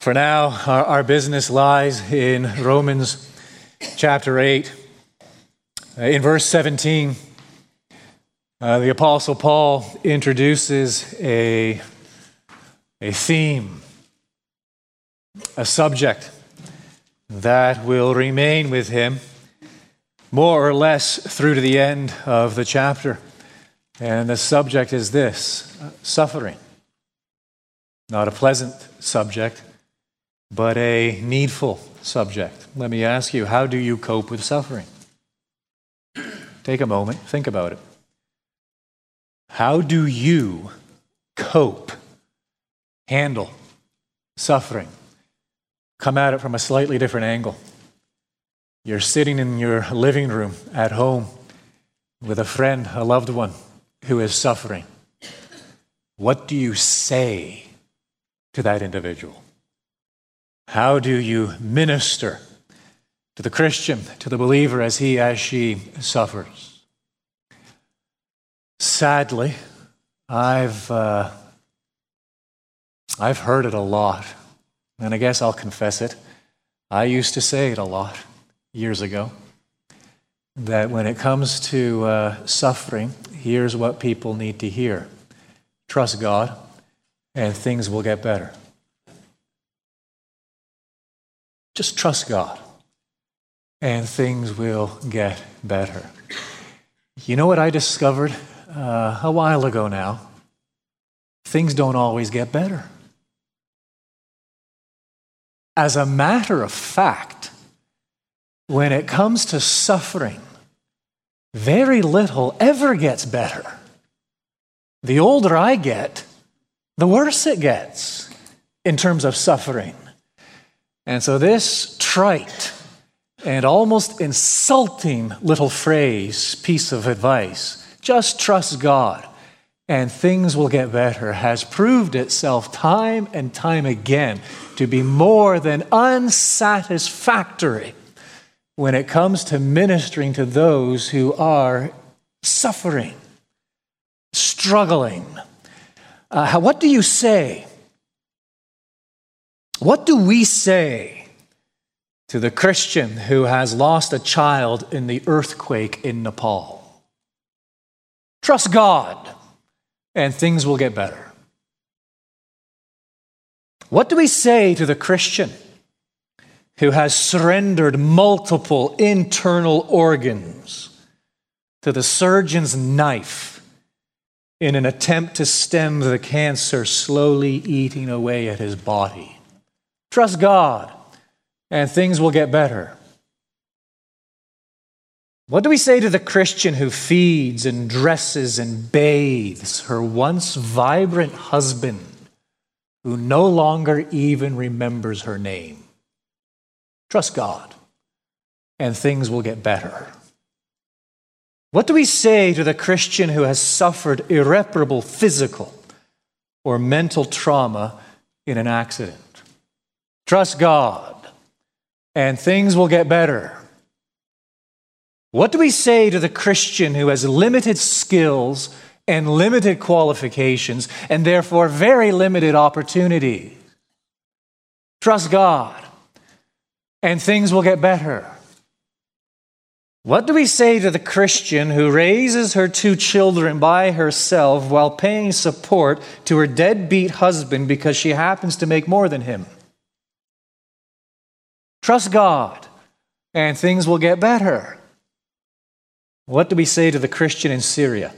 For now, our, our business lies in Romans chapter 8. Uh, in verse 17, uh, the Apostle Paul introduces a, a theme, a subject that will remain with him more or less through to the end of the chapter. And the subject is this suffering. Not a pleasant subject but a needful subject. Let me ask you how do you cope with suffering? Take a moment, think about it. How do you cope, handle suffering? Come at it from a slightly different angle. You're sitting in your living room at home with a friend, a loved one who is suffering. What do you say to that individual? How do you minister to the Christian, to the believer as he, as she suffers? Sadly, I've, uh, I've heard it a lot, and I guess I'll confess it. I used to say it a lot years ago that when it comes to uh, suffering, here's what people need to hear trust God, and things will get better. Just trust God, and things will get better. You know what I discovered uh, a while ago now? Things don't always get better. As a matter of fact, when it comes to suffering, very little ever gets better. The older I get, the worse it gets in terms of suffering. And so, this trite and almost insulting little phrase, piece of advice, just trust God and things will get better, has proved itself time and time again to be more than unsatisfactory when it comes to ministering to those who are suffering, struggling. Uh, what do you say what do we say to the Christian who has lost a child in the earthquake in Nepal? Trust God, and things will get better. What do we say to the Christian who has surrendered multiple internal organs to the surgeon's knife in an attempt to stem the cancer slowly eating away at his body? Trust God, and things will get better. What do we say to the Christian who feeds and dresses and bathes her once vibrant husband who no longer even remembers her name? Trust God, and things will get better. What do we say to the Christian who has suffered irreparable physical or mental trauma in an accident? Trust God, and things will get better. What do we say to the Christian who has limited skills and limited qualifications and therefore very limited opportunities? Trust God, and things will get better. What do we say to the Christian who raises her two children by herself while paying support to her deadbeat husband because she happens to make more than him? Trust God, and things will get better. What do we say to the Christian in Syria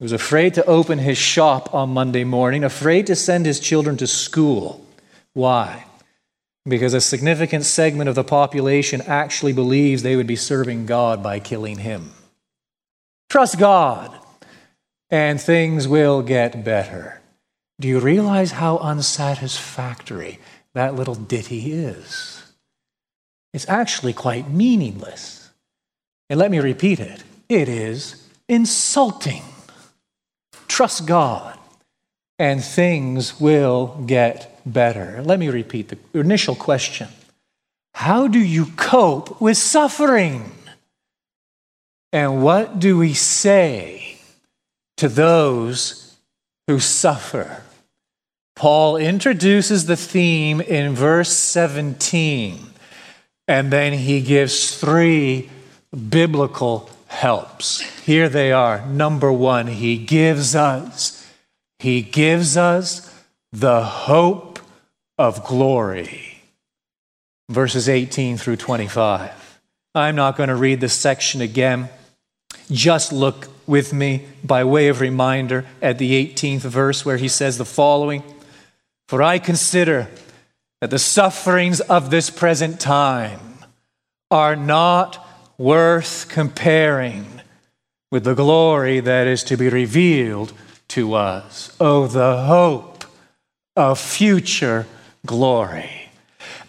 who was afraid to open his shop on Monday morning, afraid to send his children to school? Why? Because a significant segment of the population actually believes they would be serving God by killing him. Trust God, and things will get better. Do you realize how unsatisfactory that little ditty is? It's actually quite meaningless. And let me repeat it it is insulting. Trust God, and things will get better. Let me repeat the initial question How do you cope with suffering? And what do we say to those who suffer? Paul introduces the theme in verse 17, and then he gives three biblical helps. Here they are. Number one, he gives us, he gives us the hope of glory. Verses 18 through 25. I'm not going to read this section again. Just look with me by way of reminder at the 18th verse where he says the following For I consider that the sufferings of this present time are not worth comparing with the glory that is to be revealed to us. Oh, the hope of future glory.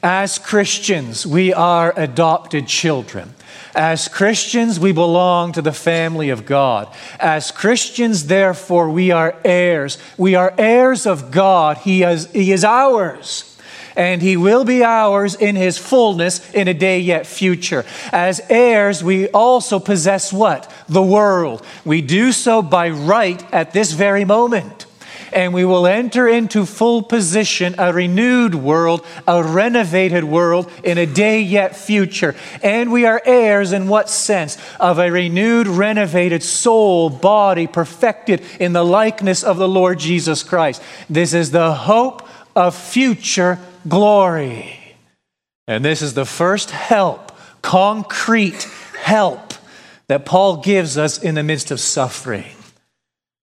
As Christians, we are adopted children. As Christians, we belong to the family of God. As Christians, therefore, we are heirs. We are heirs of God. He is, he is ours. And he will be ours in his fullness in a day yet future. As heirs, we also possess what? The world. We do so by right at this very moment and we will enter into full position a renewed world, a renovated world in a day yet future. And we are heirs in what sense? Of a renewed, renovated soul, body, perfected in the likeness of the Lord Jesus Christ. This is the hope of future glory. And this is the first help, concrete help that Paul gives us in the midst of suffering.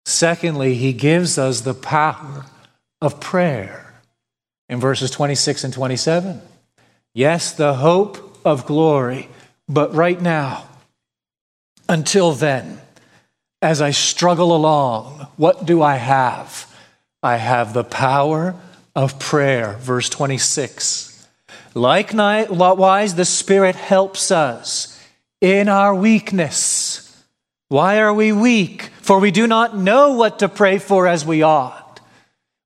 Secondly, he gives us the power of prayer in verses 26 and 27. Yes, the hope of glory, but right now, until then, as I struggle along, what do I have? I have the power of prayer. Verse 26. Likewise, the Spirit helps us in our weakness. Why are we weak? for we do not know what to pray for as we ought.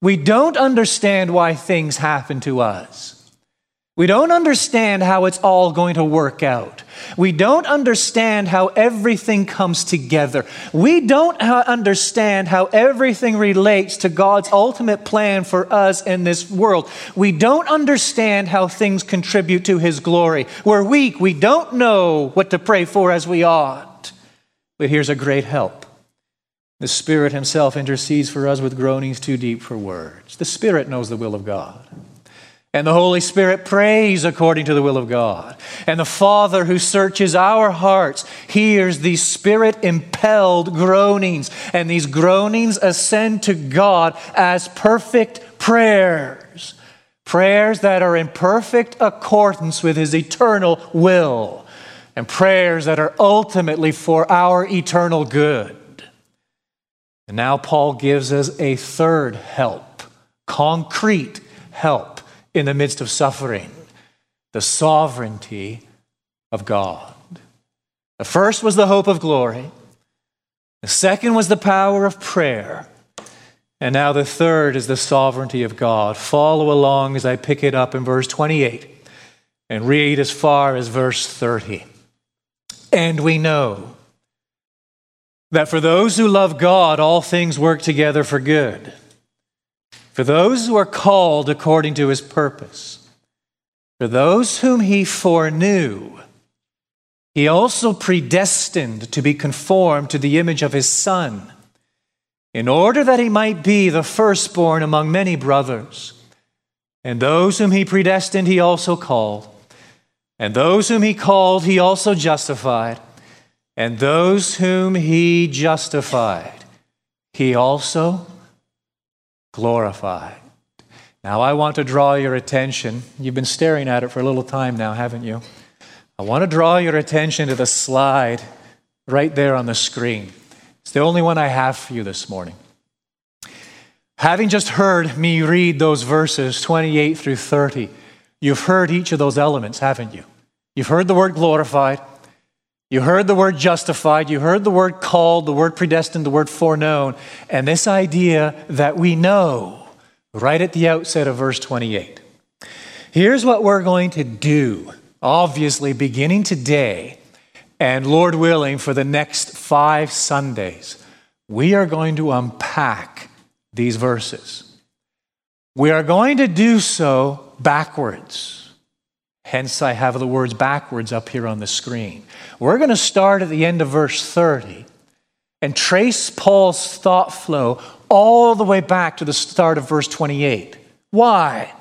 We don't understand why things happen to us. We don't understand how it's all going to work out. We don't understand how everything comes together. We don't uh, understand how everything relates to God's ultimate plan for us in this world. We don't understand how things contribute to His glory. We're weak. We don't know what to pray for as we ought. But here's a great help the Spirit Himself intercedes for us with groanings too deep for words. The Spirit knows the will of God. And the Holy Spirit prays according to the will of God. And the Father who searches our hearts hears these spirit impelled groanings. And these groanings ascend to God as perfect prayers. Prayers that are in perfect accordance with His eternal will. And prayers that are ultimately for our eternal good. And now Paul gives us a third help, concrete help in the midst of suffering the sovereignty of God. The first was the hope of glory, the second was the power of prayer. And now the third is the sovereignty of God. Follow along as I pick it up in verse 28 and read as far as verse 30. And we know that for those who love God, all things work together for good. For those who are called according to his purpose. For those whom he foreknew, he also predestined to be conformed to the image of his Son, in order that he might be the firstborn among many brothers. And those whom he predestined, he also called. And those whom he called, he also justified. And those whom he justified, he also glorified. Now, I want to draw your attention. You've been staring at it for a little time now, haven't you? I want to draw your attention to the slide right there on the screen. It's the only one I have for you this morning. Having just heard me read those verses 28 through 30, you've heard each of those elements, haven't you? You've heard the word glorified. You heard the word justified, you heard the word called, the word predestined, the word foreknown, and this idea that we know right at the outset of verse 28. Here's what we're going to do, obviously, beginning today, and Lord willing, for the next five Sundays. We are going to unpack these verses. We are going to do so backwards. Hence, I have the words backwards up here on the screen. We're going to start at the end of verse 30 and trace Paul's thought flow all the way back to the start of verse 28. Why?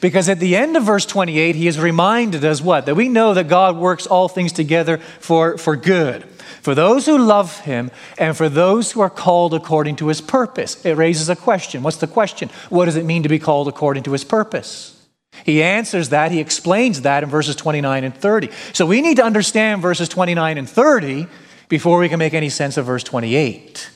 Because at the end of verse 28, he is reminded us what? That we know that God works all things together for, for good for those who love him and for those who are called according to his purpose. It raises a question. What's the question? What does it mean to be called according to his purpose? He answers that, he explains that in verses 29 and 30. So we need to understand verses 29 and 30 before we can make any sense of verse 28.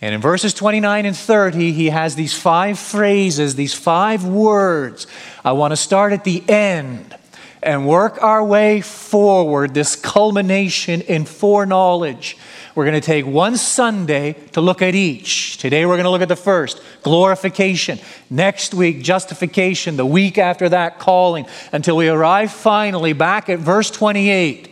And in verses 29 and 30, he has these five phrases, these five words. I want to start at the end and work our way forward, this culmination in foreknowledge. We're going to take one Sunday to look at each. Today we're going to look at the first, glorification. Next week, justification. The week after that, calling. Until we arrive finally back at verse 28.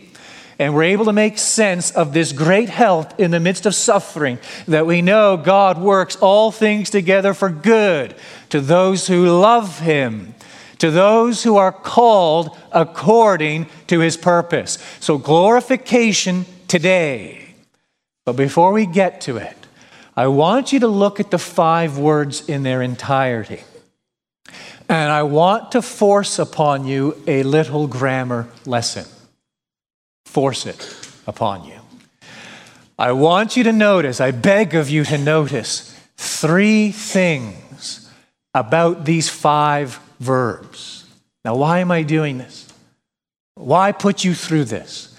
And we're able to make sense of this great help in the midst of suffering that we know God works all things together for good to those who love Him to those who are called according to his purpose. So, glorification today. But before we get to it, I want you to look at the five words in their entirety. And I want to force upon you a little grammar lesson. Force it upon you. I want you to notice, I beg of you to notice three things about these five verbs. Now, why am I doing this? Why put you through this?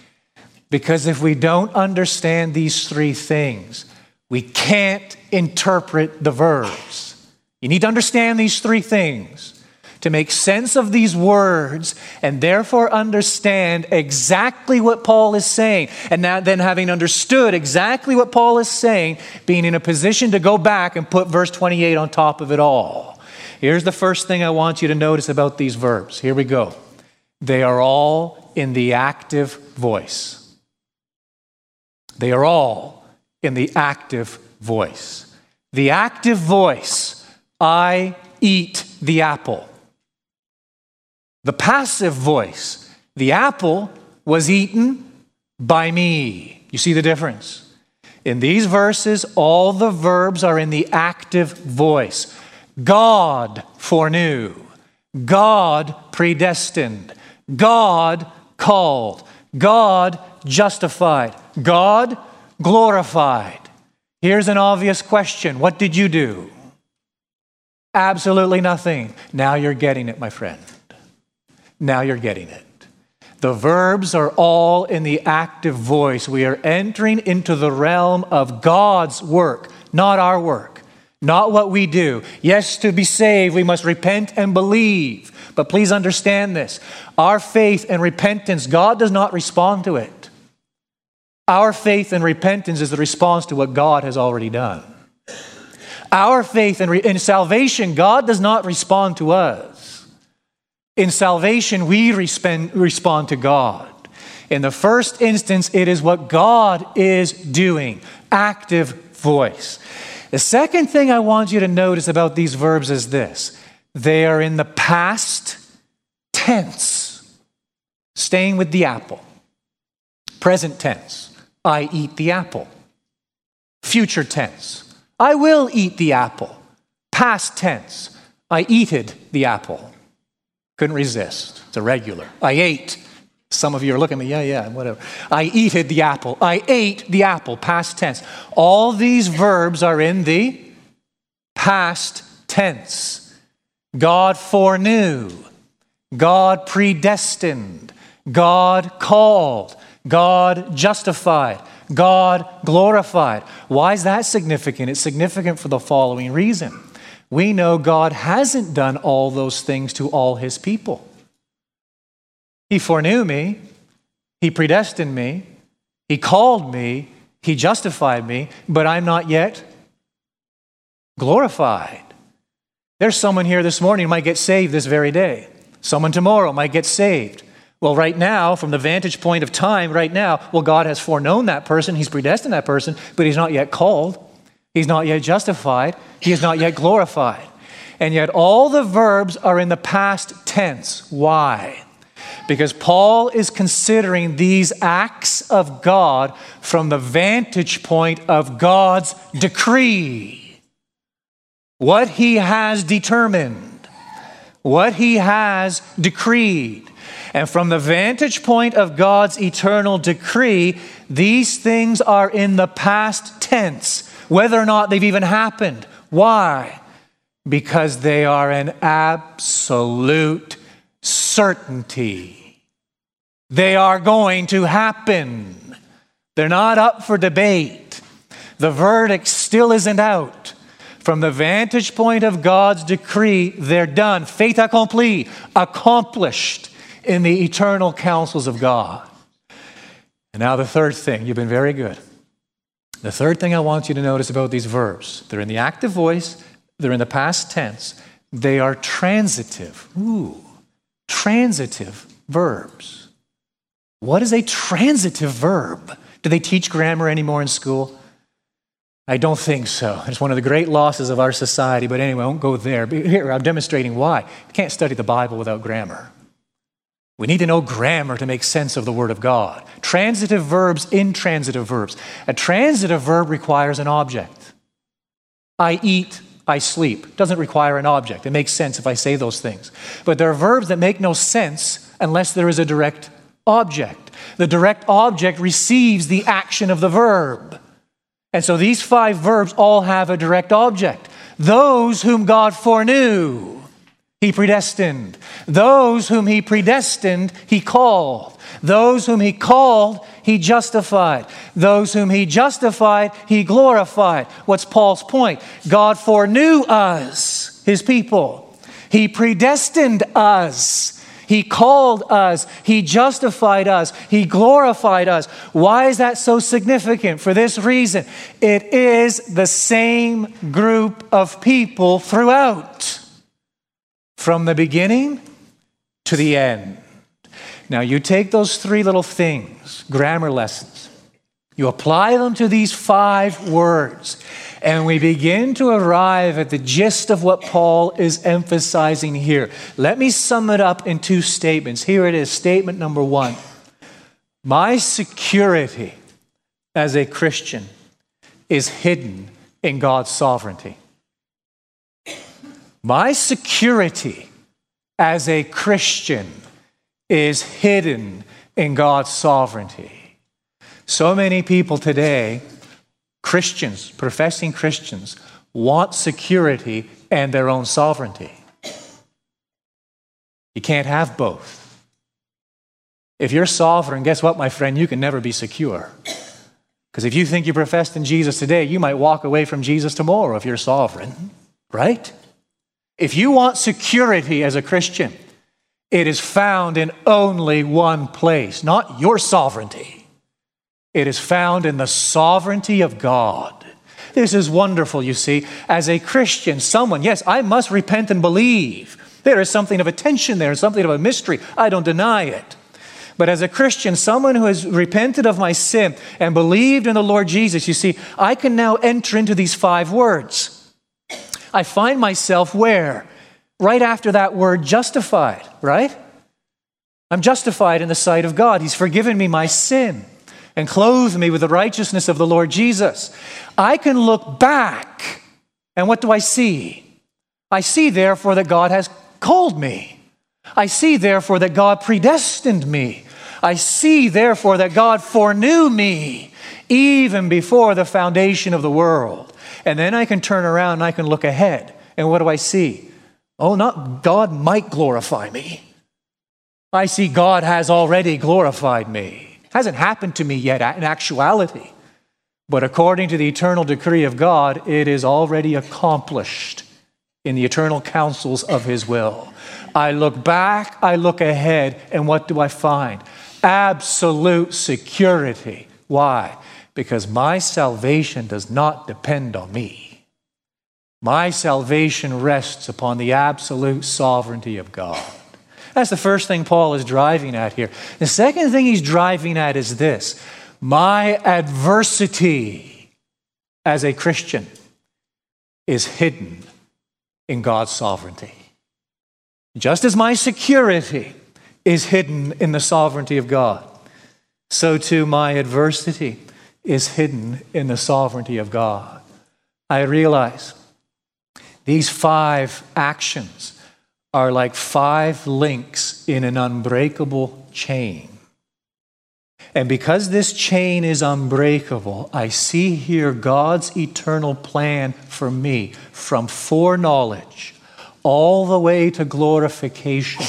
Because if we don't understand these three things, we can't interpret the verbs. You need to understand these three things to make sense of these words and therefore understand exactly what Paul is saying. And now, then, having understood exactly what Paul is saying, being in a position to go back and put verse 28 on top of it all. Here's the first thing I want you to notice about these verbs. Here we go. They are all in the active voice. They are all in the active voice. The active voice, I eat the apple. The passive voice, the apple was eaten by me. You see the difference? In these verses, all the verbs are in the active voice. God foreknew, God predestined, God called, God justified, God glorified. Here's an obvious question What did you do? Absolutely nothing. Now you're getting it, my friend. Now you're getting it. The verbs are all in the active voice. We are entering into the realm of God's work, not our work not what we do. Yes, to be saved, we must repent and believe. But please understand this our faith and repentance, God does not respond to it. Our faith and repentance is the response to what God has already done. Our faith in, re- in salvation, God does not respond to us. In salvation, we respond, respond to God. In the first instance, it is what God is doing active voice. The second thing I want you to notice about these verbs is this they are in the past tense, staying with the apple. Present tense, I eat the apple. Future tense, I will eat the apple. Past tense, I eated the apple. Couldn't resist. It's a regular. I ate some of you are looking at me, yeah, yeah, whatever. I eated the apple. I ate the apple, past tense. All these verbs are in the past tense. God foreknew, God predestined, God called, God justified, God glorified. Why is that significant? It's significant for the following reason. We know God hasn't done all those things to all his people. He foreknew me, He predestined me, He called me, He justified me, but I'm not yet glorified. There's someone here this morning who might get saved this very day. Someone tomorrow might get saved. Well, right now, from the vantage point of time, right now, well, God has foreknown that person, He's predestined that person, but He's not yet called. He's not yet justified. He is not yet glorified. And yet all the verbs are in the past tense. Why? Because Paul is considering these acts of God from the vantage point of God's decree. What he has determined, what he has decreed. And from the vantage point of God's eternal decree, these things are in the past tense, whether or not they've even happened. Why? Because they are an absolute certainty. They are going to happen. They're not up for debate. The verdict still isn't out. From the vantage point of God's decree, they're done. Fait accompli, accomplished in the eternal counsels of God. And now, the third thing, you've been very good. The third thing I want you to notice about these verbs they're in the active voice, they're in the past tense, they are transitive. Ooh, transitive verbs. What is a transitive verb? Do they teach grammar anymore in school? I don't think so. It's one of the great losses of our society, but anyway, I won't go there. Here, I'm demonstrating why. You can't study the Bible without grammar. We need to know grammar to make sense of the Word of God. Transitive verbs, intransitive verbs. A transitive verb requires an object. I eat, I sleep. Doesn't require an object. It makes sense if I say those things. But there are verbs that make no sense unless there is a direct object. The direct object receives the action of the verb. And so these five verbs all have a direct object. Those whom God foreknew he predestined. Those whom he predestined, he called. Those whom he called, he justified. Those whom he justified, he glorified. What's Paul's point? God foreknew us, his people. He predestined us. He called us. He justified us. He glorified us. Why is that so significant? For this reason it is the same group of people throughout from the beginning to the end. Now, you take those three little things, grammar lessons, you apply them to these five words, and we begin to arrive at the gist of what Paul is emphasizing here. Let me sum it up in two statements. Here it is statement number one My security as a Christian is hidden in God's sovereignty. My security as a Christian is hidden in God's sovereignty. So many people today, Christians, professing Christians, want security and their own sovereignty. You can't have both. If you're sovereign, guess what, my friend? You can never be secure. Because if you think you professed in Jesus today, you might walk away from Jesus tomorrow if you're sovereign, right? If you want security as a Christian, it is found in only one place, not your sovereignty. It is found in the sovereignty of God. This is wonderful, you see. As a Christian, someone, yes, I must repent and believe. There is something of a tension there, something of a mystery. I don't deny it. But as a Christian, someone who has repented of my sin and believed in the Lord Jesus, you see, I can now enter into these five words. I find myself where? Right after that word justified, right? I'm justified in the sight of God. He's forgiven me my sin and clothed me with the righteousness of the Lord Jesus. I can look back, and what do I see? I see, therefore, that God has called me. I see, therefore, that God predestined me. I see, therefore, that God foreknew me even before the foundation of the world. And then I can turn around and I can look ahead. And what do I see? Oh, not God might glorify me. I see God has already glorified me. It hasn't happened to me yet in actuality. But according to the eternal decree of God, it is already accomplished in the eternal counsels of His will. I look back, I look ahead, and what do I find? Absolute security. Why? Because my salvation does not depend on me. My salvation rests upon the absolute sovereignty of God. That's the first thing Paul is driving at here. The second thing he's driving at is this my adversity as a Christian is hidden in God's sovereignty. Just as my security is hidden in the sovereignty of God, so too my adversity is hidden in the sovereignty of God. I realize these five actions are like five links in an unbreakable chain. And because this chain is unbreakable, I see here God's eternal plan for me from foreknowledge all the way to glorification.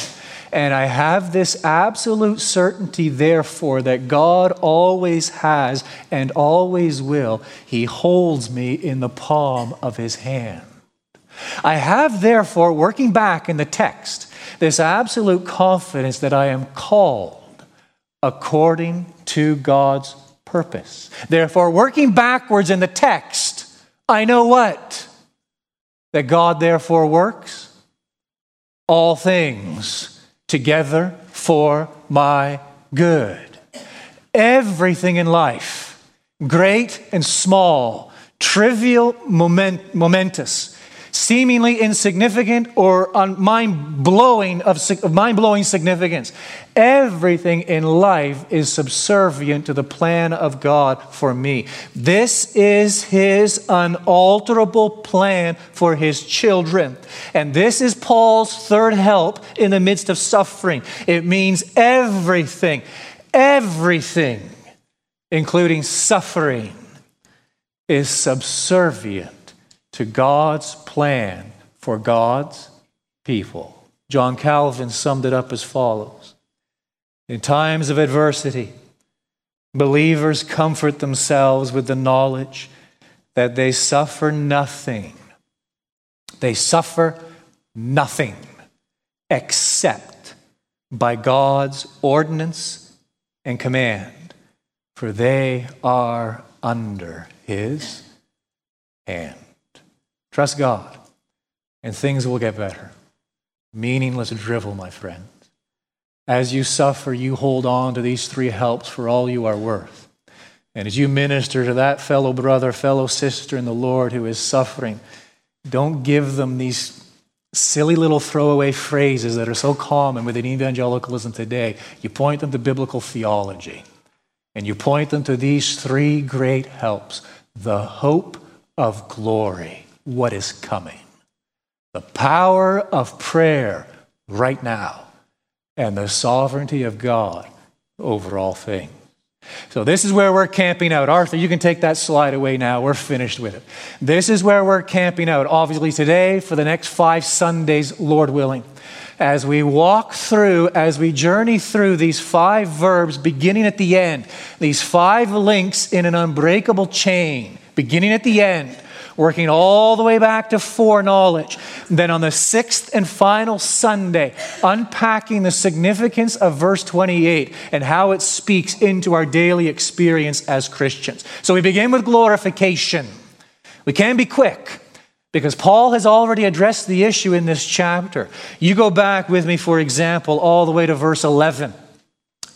And I have this absolute certainty, therefore, that God always has and always will. He holds me in the palm of his hand. I have, therefore, working back in the text, this absolute confidence that I am called according to God's purpose. Therefore, working backwards in the text, I know what? That God therefore works all things together for my good. Everything in life, great and small, trivial, moment, momentous, seemingly insignificant or mind blowing of, mind blowing significance. Everything in life is subservient to the plan of God for me. This is His unalterable plan for His children. And this is Paul's third help in the midst of suffering. It means everything, everything, including suffering, is subservient to God's plan for God's people. John Calvin summed it up as follows In times of adversity, believers comfort themselves with the knowledge that they suffer nothing. They suffer nothing except by God's ordinance and command, for they are under his hand. Trust God, and things will get better. Meaningless drivel, my friends. As you suffer, you hold on to these three helps for all you are worth. And as you minister to that fellow brother, fellow sister in the Lord who is suffering, don't give them these silly little throwaway phrases that are so common within evangelicalism today. You point them to biblical theology, and you point them to these three great helps the hope of glory what is coming. The power of prayer right now and the sovereignty of God over all things. So, this is where we're camping out. Arthur, you can take that slide away now. We're finished with it. This is where we're camping out, obviously, today for the next five Sundays, Lord willing. As we walk through, as we journey through these five verbs beginning at the end, these five links in an unbreakable chain, beginning at the end working all the way back to foreknowledge. Then on the sixth and final Sunday, unpacking the significance of verse 28 and how it speaks into our daily experience as Christians. So we begin with glorification. We can be quick because Paul has already addressed the issue in this chapter. You go back with me, for example, all the way to verse 11.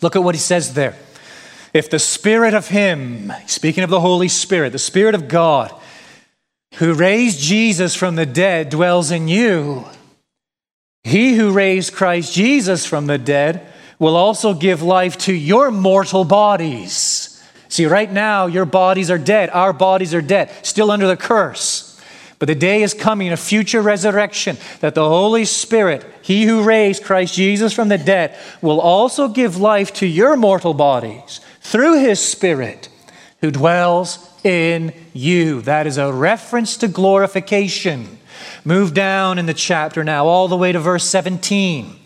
Look at what he says there. If the Spirit of Him, speaking of the Holy Spirit, the Spirit of God, who raised Jesus from the dead dwells in you. He who raised Christ Jesus from the dead will also give life to your mortal bodies. See, right now, your bodies are dead. Our bodies are dead, still under the curse. But the day is coming, a future resurrection, that the Holy Spirit, He who raised Christ Jesus from the dead, will also give life to your mortal bodies through His Spirit who dwells in you. That is a reference to glorification. Move down in the chapter now, all the way to verse 17.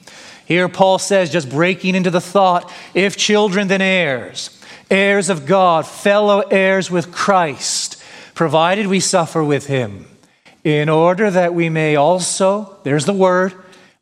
Here, Paul says, just breaking into the thought if children, then heirs, heirs of God, fellow heirs with Christ, provided we suffer with him, in order that we may also, there's the word,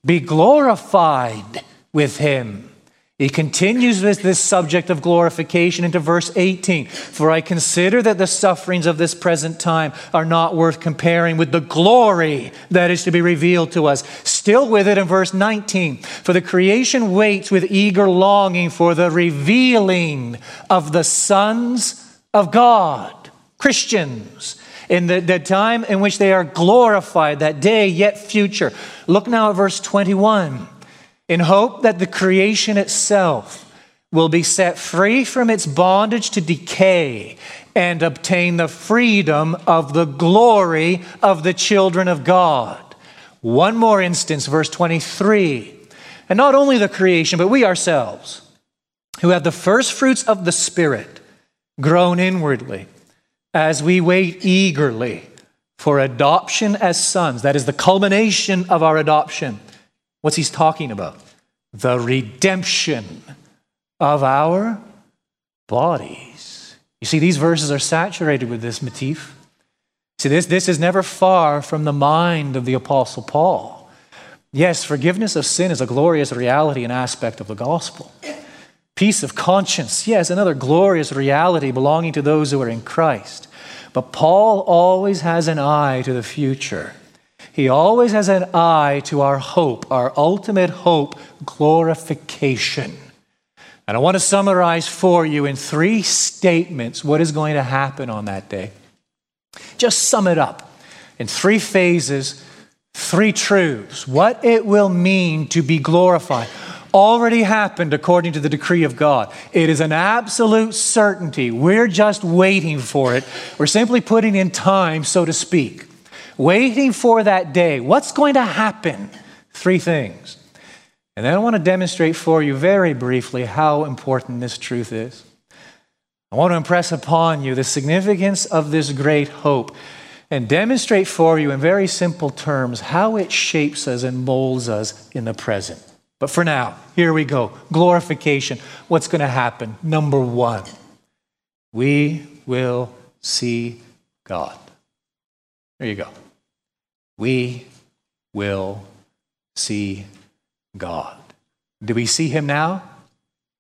be glorified with him. He continues with this subject of glorification into verse 18. For I consider that the sufferings of this present time are not worth comparing with the glory that is to be revealed to us. Still with it in verse 19. For the creation waits with eager longing for the revealing of the sons of God, Christians. in the, the time in which they are glorified, that day yet future. Look now at verse 21. In hope that the creation itself will be set free from its bondage to decay and obtain the freedom of the glory of the children of God. One more instance, verse 23. And not only the creation, but we ourselves, who have the first fruits of the Spirit, groan inwardly as we wait eagerly for adoption as sons. That is the culmination of our adoption. What's he talking about? The redemption of our bodies. You see, these verses are saturated with this motif. See, this, this is never far from the mind of the Apostle Paul. Yes, forgiveness of sin is a glorious reality and aspect of the gospel. Peace of conscience, yes, another glorious reality belonging to those who are in Christ. But Paul always has an eye to the future. He always has an eye to our hope, our ultimate hope, glorification. And I want to summarize for you in three statements what is going to happen on that day. Just sum it up in three phases, three truths. What it will mean to be glorified already happened according to the decree of God. It is an absolute certainty. We're just waiting for it. We're simply putting in time, so to speak, waiting for that day. What's going to happen? Three things. And then I want to demonstrate for you very briefly how important this truth is. I want to impress upon you the significance of this great hope and demonstrate for you in very simple terms how it shapes us and molds us in the present. But for now, here we go. Glorification. What's going to happen? Number one, we will see God. There you go. We will see God. Do we see him now?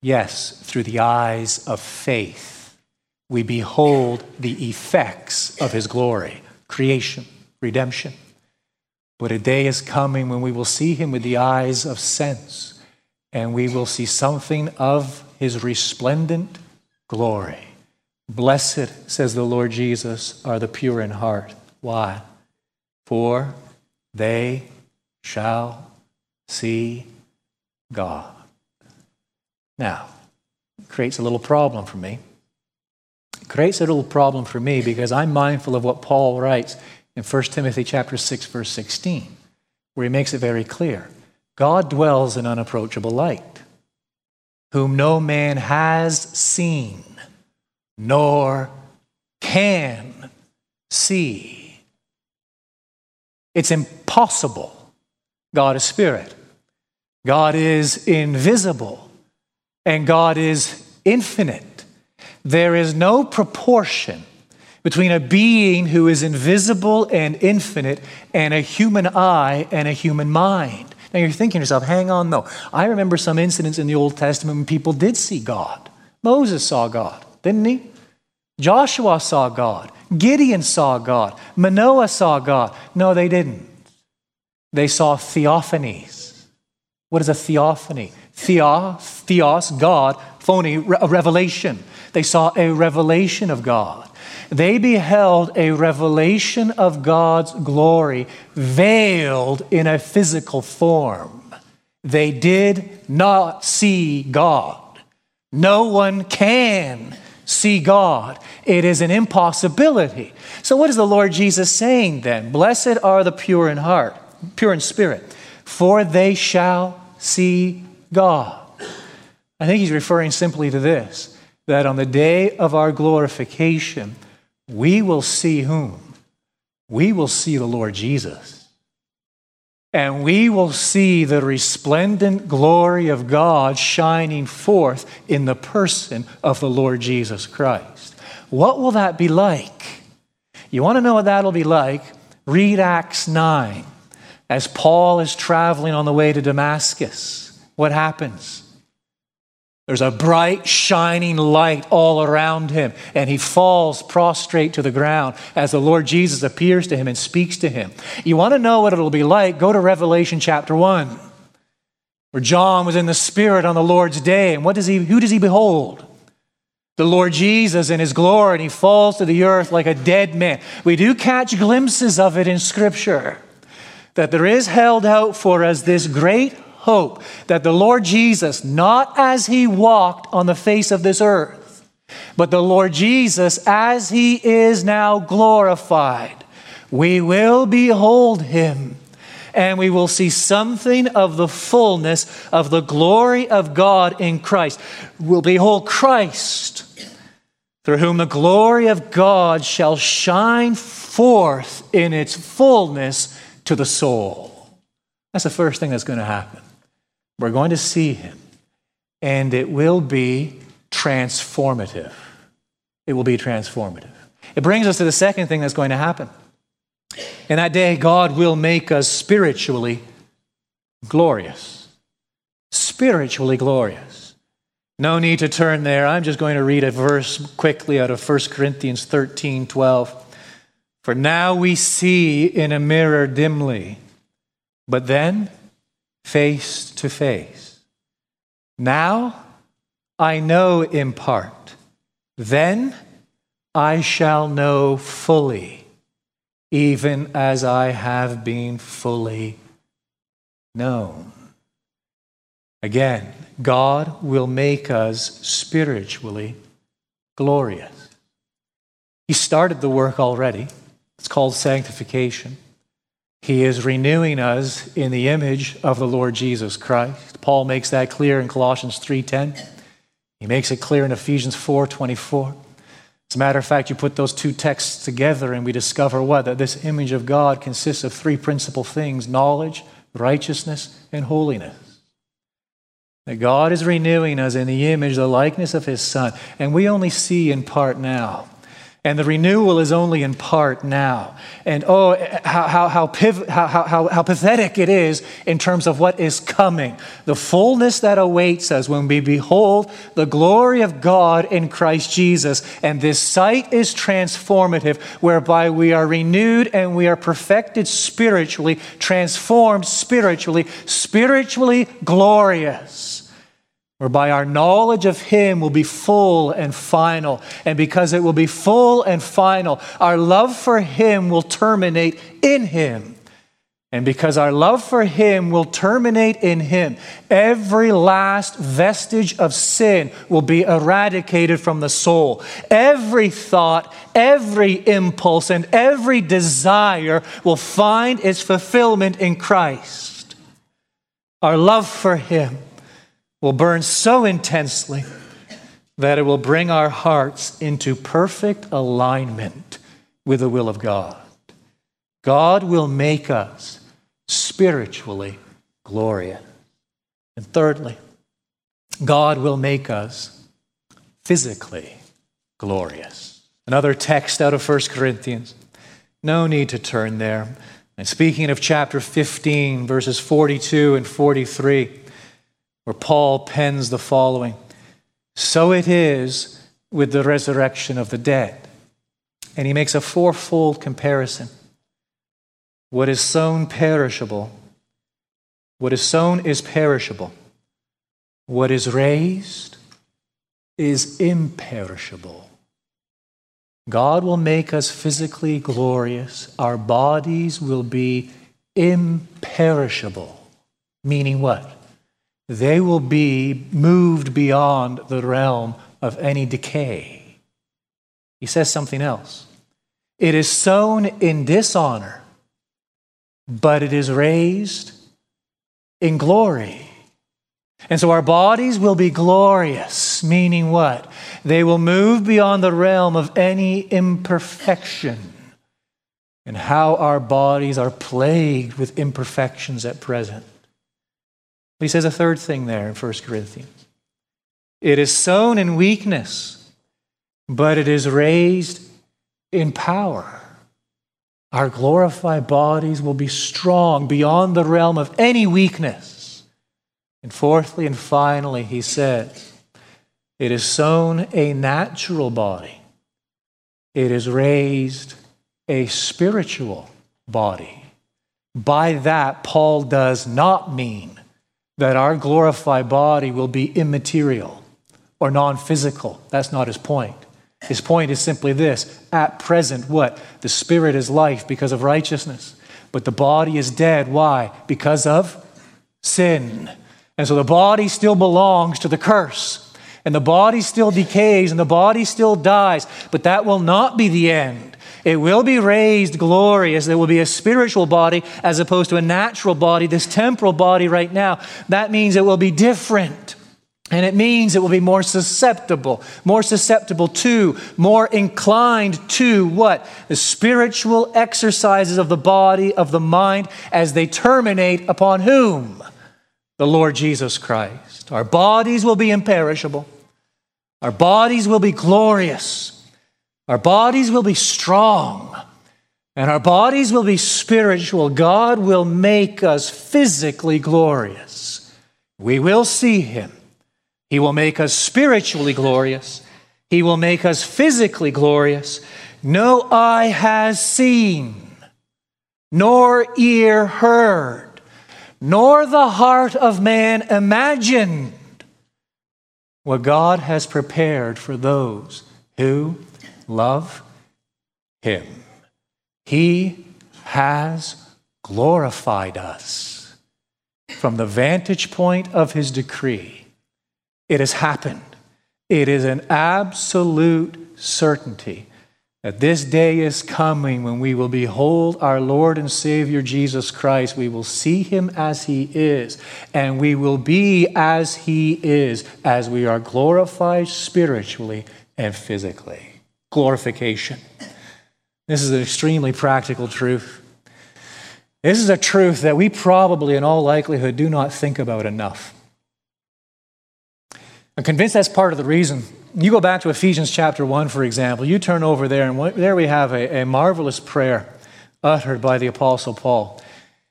Yes, through the eyes of faith. We behold the effects of his glory creation, redemption. But a day is coming when we will see him with the eyes of sense, and we will see something of his resplendent glory. Blessed, says the Lord Jesus, are the pure in heart. Why? For they shall see God. Now, creates a little problem for me. It creates a little problem for me because I'm mindful of what Paul writes in 1 Timothy chapter 6 verse 16, where he makes it very clear. God dwells in unapproachable light, whom no man has seen nor can see. It's impossible. God is spirit. God is invisible and God is infinite. There is no proportion between a being who is invisible and infinite and a human eye and a human mind. Now you're thinking to yourself, hang on though. I remember some incidents in the Old Testament when people did see God. Moses saw God, didn't he? Joshua saw God. Gideon saw God. Manoah saw God. No, they didn't. They saw theophanies. What is a theophany? Theo, theos, God, phony, a revelation. They saw a revelation of God. They beheld a revelation of God's glory veiled in a physical form. They did not see God. No one can see God. It is an impossibility. So, what is the Lord Jesus saying then? Blessed are the pure in heart, pure in spirit, for they shall see God. I think he's referring simply to this that on the day of our glorification, we will see whom? We will see the Lord Jesus. And we will see the resplendent glory of God shining forth in the person of the Lord Jesus Christ. What will that be like? You want to know what that'll be like? Read Acts 9 as Paul is traveling on the way to Damascus, what happens? There's a bright, shining light all around him, and he falls prostrate to the ground as the Lord Jesus appears to him and speaks to him. You want to know what it'll be like? Go to Revelation chapter 1, where John was in the Spirit on the Lord's day, and what does he, who does he behold? the Lord Jesus in his glory and he falls to the earth like a dead man. We do catch glimpses of it in Scripture that there is held out for us this great hope that the Lord Jesus, not as he walked on the face of this earth, but the Lord Jesus as he is now glorified, we will behold him and we will see something of the fullness of the glory of God in Christ. We'll behold Christ, through whom the glory of God shall shine forth in its fullness to the soul. That's the first thing that's going to happen. We're going to see him, and it will be transformative. It will be transformative. It brings us to the second thing that's going to happen. In that day, God will make us spiritually glorious. Spiritually glorious. No need to turn there. I'm just going to read a verse quickly out of 1 Corinthians 13 12. For now we see in a mirror dimly, but then face to face. Now I know in part, then I shall know fully even as I have been fully known. Again, God will make us spiritually glorious. He started the work already. It's called sanctification. He is renewing us in the image of the Lord Jesus Christ. Paul makes that clear in Colossians 3:10. He makes it clear in Ephesians 4:24. As a matter of fact, you put those two texts together and we discover what? That this image of God consists of three principal things knowledge, righteousness, and holiness. That God is renewing us in the image, the likeness of His Son. And we only see in part now. And the renewal is only in part now. And oh, how, how, how, piv- how, how, how pathetic it is in terms of what is coming. The fullness that awaits us when we behold the glory of God in Christ Jesus. And this sight is transformative, whereby we are renewed and we are perfected spiritually, transformed spiritually, spiritually glorious whereby our knowledge of Him will be full and final. And because it will be full and final, our love for Him will terminate in Him. And because our love for Him will terminate in Him, every last vestige of sin will be eradicated from the soul. Every thought, every impulse, and every desire will find its fulfillment in Christ. Our love for Him will burn so intensely that it will bring our hearts into perfect alignment with the will of God. God will make us spiritually glorious. And thirdly, God will make us physically glorious. Another text out of 1 Corinthians. No need to turn there. And speaking of chapter 15, verses 42 and 43 where Paul pens the following So it is with the resurrection of the dead. And he makes a fourfold comparison. What is sown perishable, what is sown is perishable. What is raised is imperishable. God will make us physically glorious. Our bodies will be imperishable. Meaning what? They will be moved beyond the realm of any decay. He says something else. It is sown in dishonor, but it is raised in glory. And so our bodies will be glorious, meaning what? They will move beyond the realm of any imperfection. And how our bodies are plagued with imperfections at present. He says a third thing there in 1 Corinthians. It is sown in weakness, but it is raised in power. Our glorified bodies will be strong beyond the realm of any weakness. And fourthly and finally, he says, it is sown a natural body, it is raised a spiritual body. By that, Paul does not mean that our glorified body will be immaterial or non physical. That's not his point. His point is simply this at present, what? The spirit is life because of righteousness, but the body is dead. Why? Because of sin. And so the body still belongs to the curse. And the body still decays and the body still dies, but that will not be the end. It will be raised glorious. There will be a spiritual body as opposed to a natural body, this temporal body right now. That means it will be different. And it means it will be more susceptible, more susceptible to, more inclined to what? The spiritual exercises of the body, of the mind, as they terminate upon whom? The Lord Jesus Christ. Our bodies will be imperishable. Our bodies will be glorious. Our bodies will be strong. And our bodies will be spiritual. God will make us physically glorious. We will see Him. He will make us spiritually glorious. He will make us physically glorious. No eye has seen, nor ear heard, nor the heart of man imagined what God has prepared for those who love Him. He has glorified us from the vantage point of His decree. It has happened. It is an absolute certainty that this day is coming when we will behold our Lord and Savior Jesus Christ. We will see him as he is, and we will be as he is as we are glorified spiritually and physically. Glorification. This is an extremely practical truth. This is a truth that we probably, in all likelihood, do not think about enough. I'm convinced that's part of the reason you go back to Ephesians chapter 1, for example, you turn over there, and there we have a, a marvelous prayer uttered by the Apostle Paul.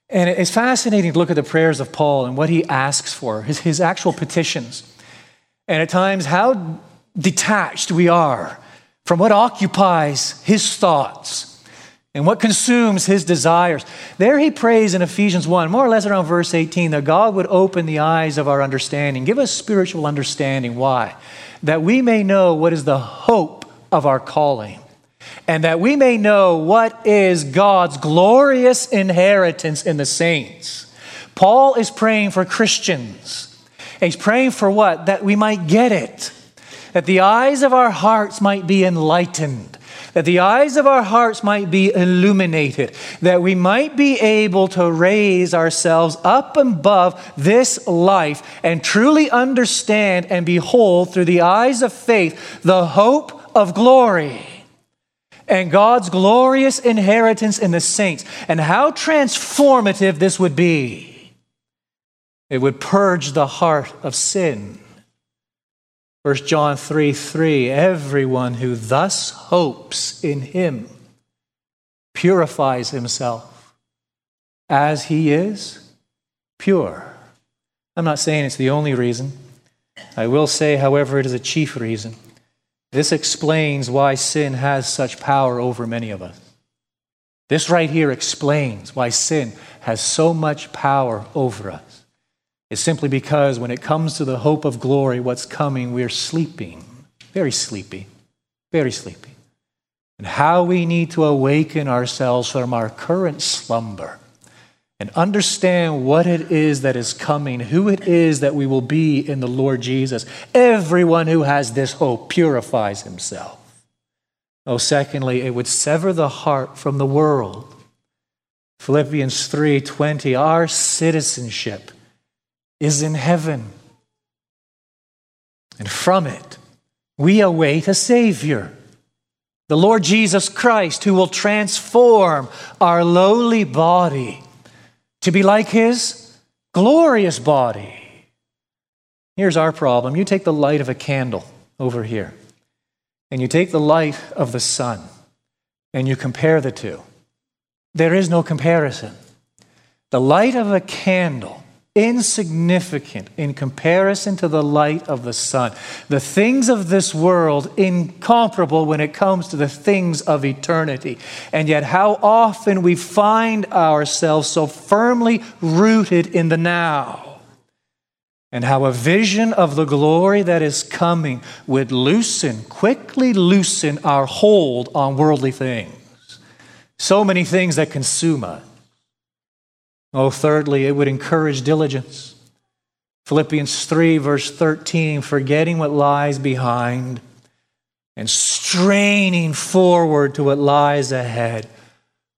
And it's fascinating to look at the prayers of Paul and what he asks for, his, his actual petitions. And at times, how detached we are from what occupies his thoughts and what consumes his desires. There he prays in Ephesians 1, more or less around verse 18, that God would open the eyes of our understanding, give us spiritual understanding. Why? that we may know what is the hope of our calling, and that we may know what is God's glorious inheritance in the saints. Paul is praying for Christians. He's praying for what? That we might get it, that the eyes of our hearts might be enlightened that the eyes of our hearts might be illuminated, that we might be able to raise ourselves up above this life and truly understand and behold through the eyes of faith the hope of glory and God's glorious inheritance in the saints, and how transformative this would be. It would purge the heart of sin 1 John 3 3 Everyone who thus hopes in him purifies himself as he is pure. I'm not saying it's the only reason. I will say, however, it is a chief reason. This explains why sin has such power over many of us. This right here explains why sin has so much power over us is simply because when it comes to the hope of glory, what's coming, we're sleeping, very sleepy, very sleepy. And how we need to awaken ourselves from our current slumber and understand what it is that is coming, who it is that we will be in the Lord Jesus. Everyone who has this hope purifies himself. Oh, secondly, it would sever the heart from the world. Philippians 3:20 our citizenship is in heaven. And from it, we await a Savior, the Lord Jesus Christ, who will transform our lowly body to be like His glorious body. Here's our problem you take the light of a candle over here, and you take the light of the sun, and you compare the two. There is no comparison. The light of a candle insignificant in comparison to the light of the sun. The things of this world, incomparable when it comes to the things of eternity. And yet, how often we find ourselves so firmly rooted in the now. and how a vision of the glory that is coming would loosen, quickly loosen our hold on worldly things. So many things that consume us. Oh, thirdly, it would encourage diligence. Philippians 3, verse 13, forgetting what lies behind and straining forward to what lies ahead,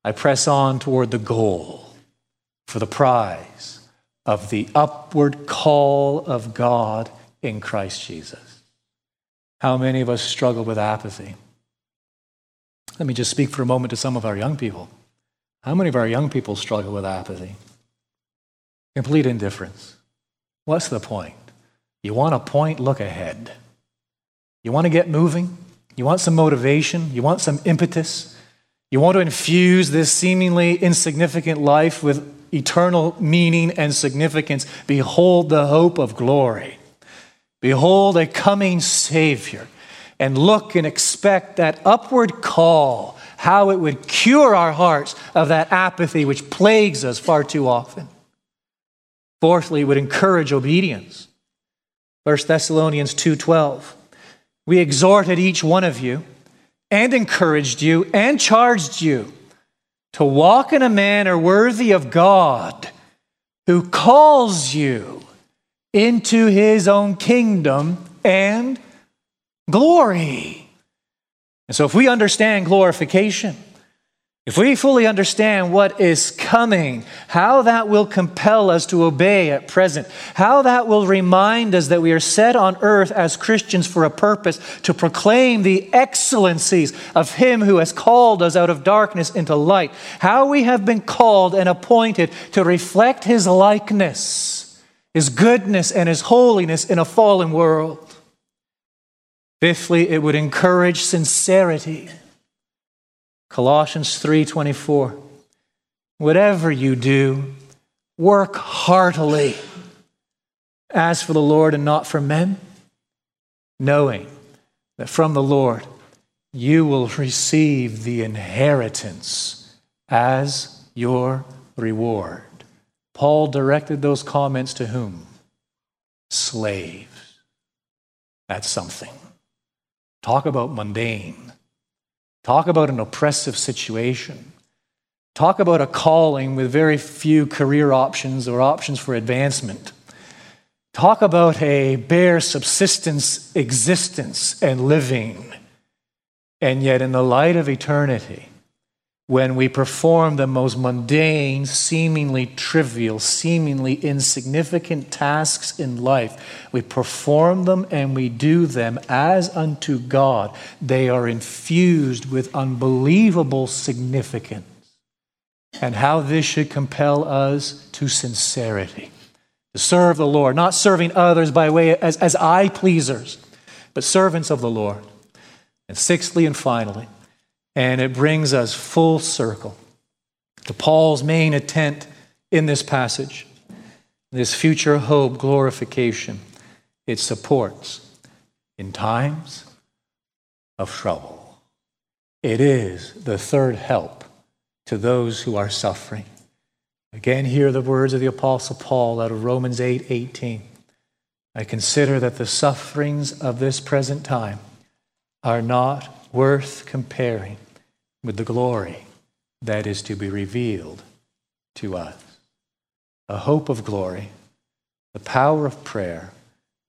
I press on toward the goal for the prize of the upward call of God in Christ Jesus. How many of us struggle with apathy? Let me just speak for a moment to some of our young people. How many of our young people struggle with apathy? Complete indifference. What's the point? You want a point? Look ahead. You want to get moving? You want some motivation? You want some impetus? You want to infuse this seemingly insignificant life with eternal meaning and significance? Behold the hope of glory. Behold a coming Savior. And look and expect that upward call, how it would cure our hearts of that apathy which plagues us far too often. Fourthly, it would encourage obedience. 1 Thessalonians 2:12 we exhorted each one of you and encouraged you and charged you to walk in a manner worthy of God who calls you into his own kingdom and glory. And so, if we understand glorification, if we fully understand what is coming, how that will compel us to obey at present, how that will remind us that we are set on earth as Christians for a purpose to proclaim the excellencies of Him who has called us out of darkness into light, how we have been called and appointed to reflect His likeness, His goodness, and His holiness in a fallen world. Fifthly, it would encourage sincerity. Colossians 3:24 Whatever you do, work heartily as for the Lord and not for men, knowing that from the Lord you will receive the inheritance as your reward. Paul directed those comments to whom? Slaves. That's something. Talk about mundane. Talk about an oppressive situation. Talk about a calling with very few career options or options for advancement. Talk about a bare subsistence existence and living. And yet, in the light of eternity, when we perform the most mundane, seemingly trivial, seemingly insignificant tasks in life. We perform them and we do them as unto God. They are infused with unbelievable significance. And how this should compel us to sincerity, to serve the Lord, not serving others by way as, as eye pleasers, but servants of the Lord. And sixthly and finally, and it brings us full circle to Paul's main intent in this passage this future hope, glorification. It supports in times of trouble. It is the third help to those who are suffering. Again, hear the words of the Apostle Paul out of Romans 8 18. I consider that the sufferings of this present time are not worth comparing with the glory that is to be revealed to us. A hope of glory, the power of prayer,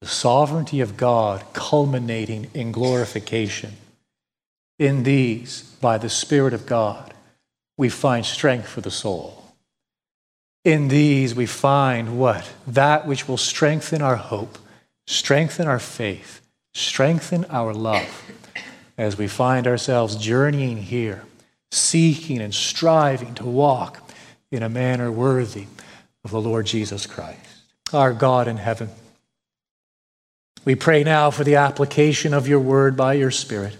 the sovereignty of God culminating in glorification. In these, by the Spirit of God, we find strength for the soul. In these, we find what? That which will strengthen our hope, strengthen our faith, strengthen our love as we find ourselves journeying here, seeking and striving to walk in a manner worthy of the Lord Jesus Christ, our God in heaven. We pray now for the application of your word by your Spirit.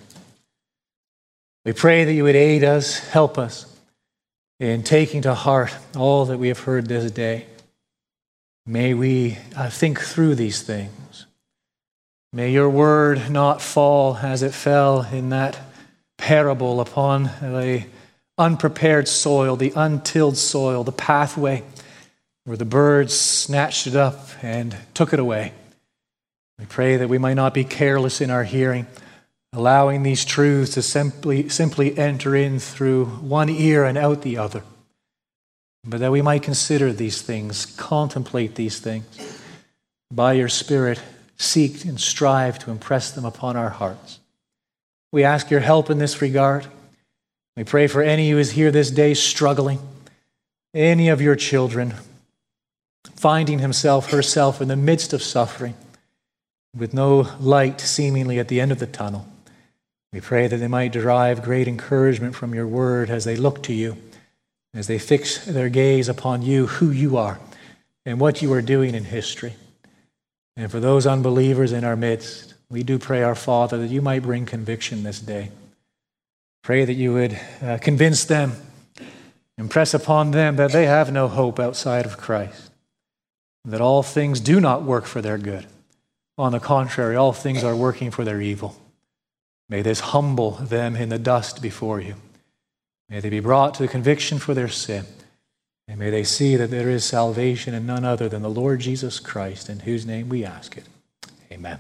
We pray that you would aid us, help us in taking to heart all that we have heard this day. May we uh, think through these things. May your word not fall as it fell in that parable upon the unprepared soil, the untilled soil, the pathway where the birds snatched it up and took it away. We pray that we might not be careless in our hearing, allowing these truths to simply, simply enter in through one ear and out the other, but that we might consider these things, contemplate these things. By your Spirit, seek and strive to impress them upon our hearts. We ask your help in this regard. We pray for any who is here this day struggling, any of your children finding himself, herself in the midst of suffering, with no light seemingly at the end of the tunnel. We pray that they might derive great encouragement from your word as they look to you, as they fix their gaze upon you, who you are, and what you are doing in history. And for those unbelievers in our midst, we do pray, our Father, that you might bring conviction this day. Pray that you would uh, convince them, impress upon them that they have no hope outside of Christ, that all things do not work for their good. On the contrary, all things are working for their evil. May this humble them in the dust before you. May they be brought to the conviction for their sin. And may they see that there is salvation in none other than the Lord Jesus Christ, in whose name we ask it. Amen.